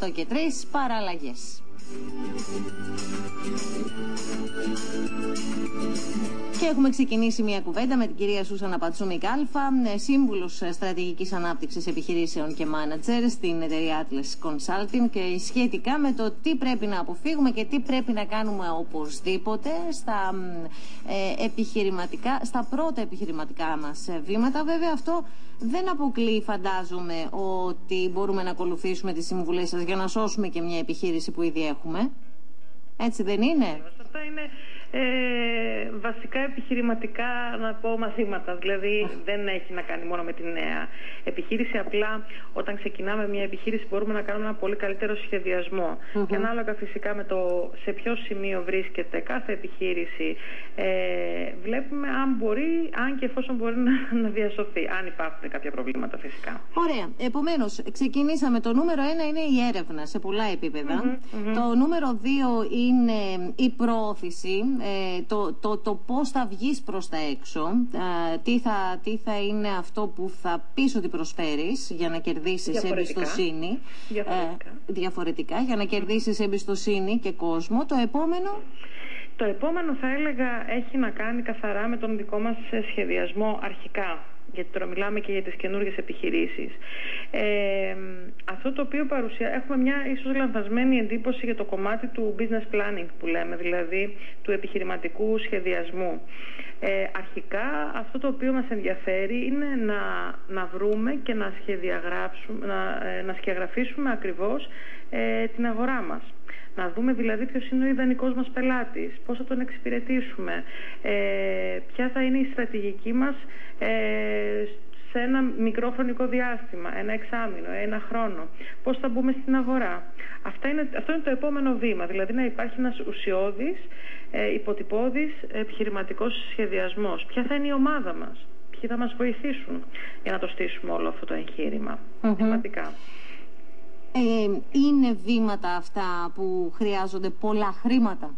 8 και 3 παραλλαγές. Και έχουμε ξεκινήσει μια κουβέντα με την κυρία Σούσανα Πατσούμη Κάλφα, ε, σύμβουλος στρατηγικής ανάπτυξης επιχειρήσεων και μάνατζερ στην εταιρεία Atlas Consulting και σχετικά με το τι πρέπει να αποφύγουμε και τι πρέπει να κάνουμε οπωσδήποτε στα, ε, επιχειρηματικά, στα πρώτα επιχειρηματικά μας βήματα. Βέβαια αυτό δεν αποκλείει φαντάζομαι ότι μπορούμε να ακολουθήσουμε τις συμβουλές σας για να σώσουμε και μια επιχείρηση που ήδη έχουμε. Έτσι δεν είναι; Αυτά είναι ε, βασικά επιχειρηματικά να πω μαθήματα. Δηλαδή δεν έχει να κάνει μόνο με τη νέα επιχείρηση. Απλά όταν ξεκινάμε μια επιχείρηση μπορούμε να κάνουμε ένα πολύ καλύτερο σχεδιασμό. Και ανάλογα φυσικά με το σε ποιο σημείο βρίσκεται κάθε επιχείρηση, ε, βλέπουμε αν μπορεί, αν και εφόσον μπορεί να, να διασωθεί. Αν υπάρχουν κάποια προβλήματα φυσικά. Ωραία. Επομένως, ξεκινήσαμε. Το νούμερο ένα είναι η έρευνα σε πολλά Το νούμερο δύο είναι η πρόθεση ε, το, το, το πώς θα βγεις προς τα έξω, ε, τι, θα, τι θα είναι αυτό που θα πεις ότι προσφέρεις για να κερδίσεις εμπιστοσύνη. Διαφορετικά. Ε, διαφορετικά, για να κερδίσεις εμπιστοσύνη και κόσμο. Το επόμενο... Το επόμενο θα έλεγα έχει να κάνει καθαρά με τον δικό μας σχεδιασμό αρχικά γιατί τώρα μιλάμε και για τις καινούργιες επιχειρήσεις. Ε, αυτό το οποίο παρουσία... Έχουμε μια ίσως λανθασμένη εντύπωση για το κομμάτι του business planning που λέμε, δηλαδή του επιχειρηματικού σχεδιασμού. Ε, αρχικά αυτό το οποίο μας ενδιαφέρει είναι να, να βρούμε και να, να, ε, να σχεδιαγραφήσουμε ακριβώς ε, την αγορά μας. Να δούμε δηλαδή ποιος είναι ο ιδανικός μας πελάτης, πώς θα τον εξυπηρετήσουμε, ε, ποια θα είναι η στρατηγική μας ε, σε ένα μικρό χρονικό διάστημα, ένα εξάμεινο, ένα χρόνο. Πώς θα μπούμε στην αγορά. Αυτά είναι, αυτό είναι το επόμενο βήμα, δηλαδή να υπάρχει ένας ουσιώδης, ε, υποτυπώδης επιχειρηματικός σχεδιασμός. Ποια θα είναι η ομάδα μας, ποιοι θα μας βοηθήσουν για να το στήσουμε όλο αυτό το εγχείρημα. Mm ε, είναι βήματα αυτά που χρειάζονται πολλά χρήματα.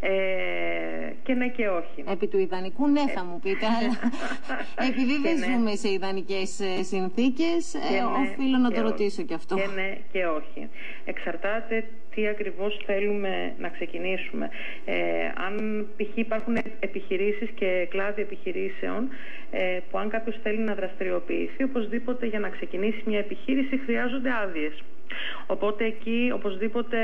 Ε, και ναι και όχι. Επί του ιδανικού ναι θα μου πείτε, αλλά επειδή δεν ναι. ζούμε σε ιδανικές ε, συνθήκες, ε, ναι, οφείλω να το ρωτήσω και αυτό. Και ναι και όχι. Εξαρτάται τι ακριβώς θέλουμε να ξεκινήσουμε. Ε, αν π.χ. υπάρχουν επιχειρήσεις και κλάδι επιχειρήσεων ε, που αν κάποιος θέλει να δραστηριοποιηθεί, οπωσδήποτε για να ξεκινήσει μια επιχείρηση χρειάζονται άδειες. Οπότε εκεί οπωσδήποτε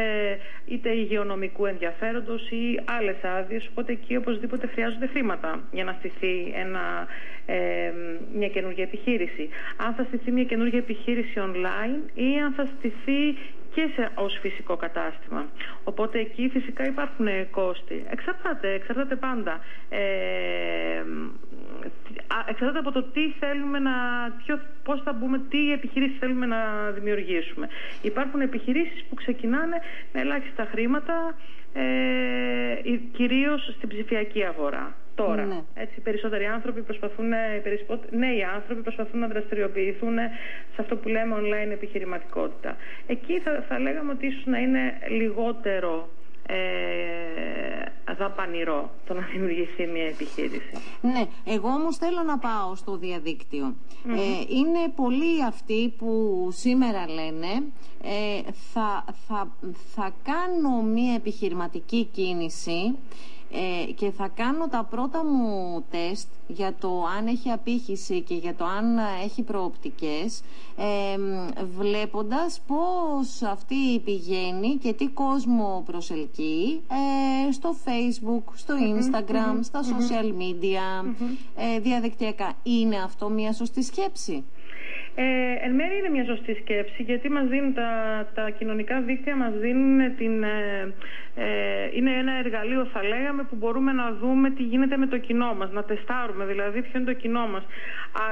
είτε υγειονομικού ενδιαφέροντος ή άλλες άδειες, οπότε εκεί οπωσδήποτε χρειάζονται χρήματα για να στηθεί ένα, ε, μια καινούργια επιχείρηση. Αν θα στηθεί μια καινούργια επιχείρηση online ή αν θα στηθεί και σε, ως φυσικό κατάστημα. Οπότε εκεί φυσικά υπάρχουν κόστη. Εξαρτάται, εξαρτάται πάντα. Ε, εξαρτάται από το τι θέλουμε να, ποιο, πώς θα μπούμε, τι επιχειρήσεις θέλουμε να δημιουργήσουμε. Υπάρχουν επιχειρήσεις που ξεκινάνε με ελάχιστα χρήματα, ε, κυρίως στην ψηφιακή αγορά. Τώρα, ναι. έτσι, περισσότεροι άνθρωποι προσπαθούν, νέοι άνθρωποι προσπαθούν να δραστηριοποιηθούν σε αυτό που λέμε online επιχειρηματικότητα. Εκεί θα, θα λέγαμε ότι ίσως να είναι λιγότερο ε, δαπανηρό το να δημιουργηθεί μια επιχείρηση. Ναι, εγώ όμως θέλω να πάω στο διαδικτυο Ε, είναι πολλοί αυτοί που σήμερα λένε ε, θα, θα, θα κάνω μια επιχειρηματική κίνηση ε, και θα κάνω τα πρώτα μου τεστ για το αν έχει απήχηση και για το αν έχει προοπτικές ε, βλέποντας πώς αυτή πηγαίνει και τι κόσμο προσελκύει ε, στο facebook, στο instagram, στα social media, ε, διαδικτυακά. Είναι αυτό μια σωστή σκέψη; Ε, εν μέρει είναι μια σωστή σκέψη γιατί μας δίνουν τα, τα κοινωνικά δίκτυα μας δίνουν την, ε, ε, είναι ένα εργαλείο θα λέγαμε που μπορούμε να δούμε τι γίνεται με το κοινό μας, να τεστάρουμε δηλαδή ποιο είναι το κοινό μας.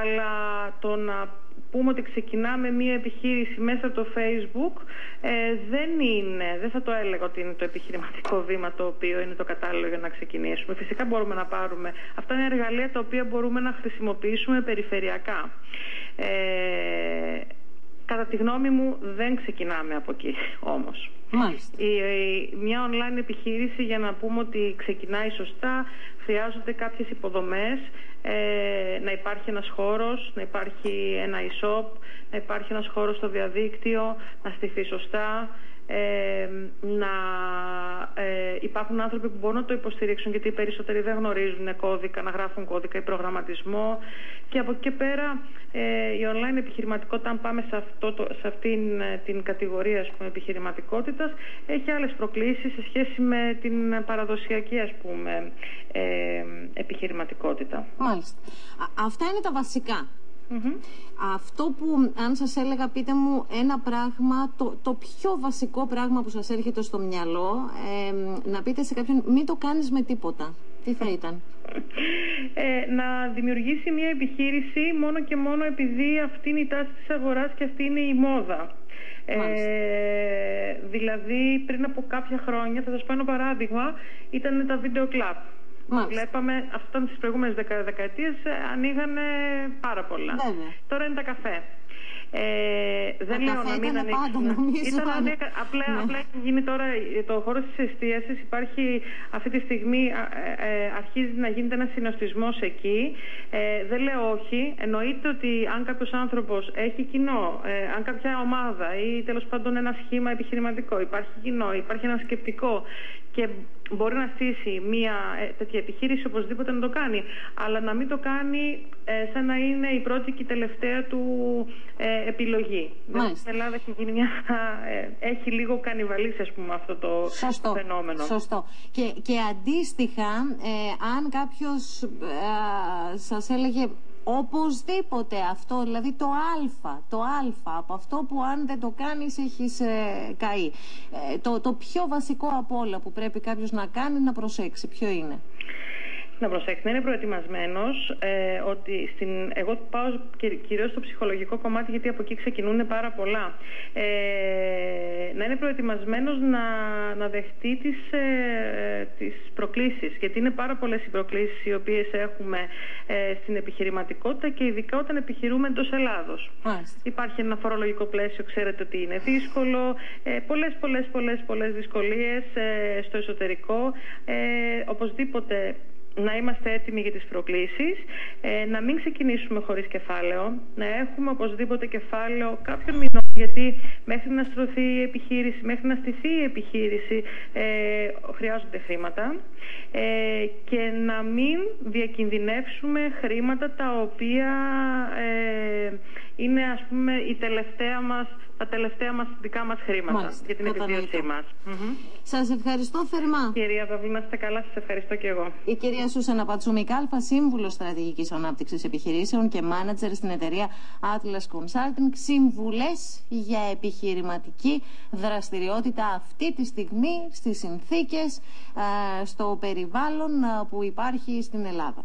Αλλά το να πούμε ότι ξεκινάμε μία επιχείρηση μέσα από το Facebook ε, δεν είναι, δεν θα το έλεγα ότι είναι το επιχειρηματικό βήμα το οποίο είναι το κατάλληλο για να ξεκινήσουμε. Φυσικά μπορούμε να πάρουμε, αυτά είναι εργαλεία τα οποία μπορούμε να χρησιμοποιήσουμε περιφερειακά. Ε, κατά τη γνώμη μου δεν ξεκινάμε από εκεί όμως. Η, μια online επιχείρηση για να πούμε ότι ξεκινάει σωστά χρειάζονται κάποιες υποδομές ε, να υπάρχει ένας χώρος, να υπάρχει ένα e-shop, να υπάρχει ένας χώρος στο διαδίκτυο, να στηθεί σωστά, ε, να ε, υπάρχουν άνθρωποι που μπορούν να το υποστηρίξουν γιατί οι περισσότεροι δεν γνωρίζουν κώδικα, να γράφουν κώδικα ή προγραμματισμό και από εκεί και πέρα ε, η online επιχειρηματικότητα αν πάμε σε, αυτό το, σε αυτήν ε, την κατηγορία ας πούμε, επιχειρηματικότητας έχει άλλες προκλήσεις σε σχέση με την παραδοσιακή ας πούμε, ε, επιχειρηματικότητα. Μάλιστα. αυτά είναι τα βασικά. Αυτό που, αν σας έλεγα, πείτε μου ένα πράγμα, το, το πιο βασικό πράγμα που σας έρχεται στο μυαλό, να πείτε σε κάποιον, μην το κάνεις με τίποτα. Τι θα ήταν; Ε, να δημιουργήσει μια επιχείρηση μόνο και μόνο επειδή αυτή είναι η τάση της αγοράς και αυτή είναι η μόδα. Ε, δηλαδή πριν από κάποια χρόνια, θα σας πω ένα παράδειγμα, ήταν τα βίντεο κλαπ. Βλέπαμε, αυτό ήταν στις προηγούμενες δεκα, δεκαετίες, ε, ανοίγανε πάρα πολλά. Τώρα είναι τα καφέ. Ε, δεν λέω να μην ανοίξουν. Ήταν απλά, ναι. απλά έχει γίνει τώρα το χώρο της εστίασης. Υπάρχει αυτή τη στιγμή, ε, ε, αρχίζει να γίνεται ένας συνοστισμός εκεί. Ε, δεν λέω όχι. Εννοείται ότι αν κάποιος άνθρωπος έχει κοινό, ε, αν κάποια ομάδα ή τέλος πάντων ένα σχήμα επιχειρηματικό, υπάρχει κοινό, υπάρχει ένα σκεπτικό και μπορεί να στήσει μια ε, τέτοια επιχείρηση οπωσδήποτε να το κάνει αλλά να μην το κάνει ε, σαν να είναι η πρώτη και η τελευταία του ε, επιλογή. Δηλαδή στην Ελλάδα έχει, γίνει μια, ε, έχει λίγο κανιβαλίσει ας πούμε αυτό το Σωστό. φαινόμενο. Σωστό. Και, και αντίστοιχα αν κάποιος σας έλεγε Οπωσδήποτε αυτό, δηλαδή το α, το α, από αυτό που αν δεν το κάνεις έχεις ε, καεί. Ε, το, το πιο βασικό από όλα που πρέπει κάποιος να κάνει να προσέξει, ποιο είναι; Να προσέξει, να είναι προετοιμασμένος. Ε, ότι στην, εγώ πάω κυρίως στο ψυχολογικό κομμάτι, γιατί από εκεί ξεκινούν πάρα πολλά. Ε, να είναι προετοιμασμένος να, να δεχτεί τις ε, τις προκλήσεις. Γιατί είναι πάρα πολλές οι προκλήσεις οι οποίες έχουμε ε, στην επιχειρηματικότητα και ειδικά όταν επιχειρούμε εντός Ελλάδος. Υπάρχει ένα φορολογικό πλαίσιο, ξέρετε ότι είναι δύσκολο. Ε, πολλές, πολλές, πολλές, πολλές δυσκολίες ε, στο εσωτερικό. Ε, οπωσδήποτε να είμαστε έτοιμοι για τις προκλήσεις, ε, να μην ξεκινήσουμε χωρίς κεφάλαιο, να έχουμε οπωσδήποτε κεφάλαιο κάποιων μηνών, γιατί μέχρι να στρωθεί η επιχείρηση, μέχρι να στηθεί η επιχείρηση, ε, χρειάζονται χρήματα ε, και να μην διακινδυνεύσουμε χρήματα τα οποία ε, είναι ας πούμε η τελευταία μας τα τελευταία μας δικά μας χρήματα Μάλιστα, για την επιβίωσή μας. Σας ευχαριστώ θερμά. Κυρία Παυλή, να είστε καλά, σας ευχαριστώ και εγώ. Η κυρία Σούσανα Πατσούμη Κάλφα, σύμβουλος στρατηγικής ανάπτυξης επιχειρήσεων και μάνατζερ στην εταιρεία Atlas Consulting, σύμβουλες για επιχειρηματική δραστηριότητα αυτή τη στιγμή στις συνθήκες, ε, στο περιβάλλον ε, που υπάρχει στην Ελλάδα.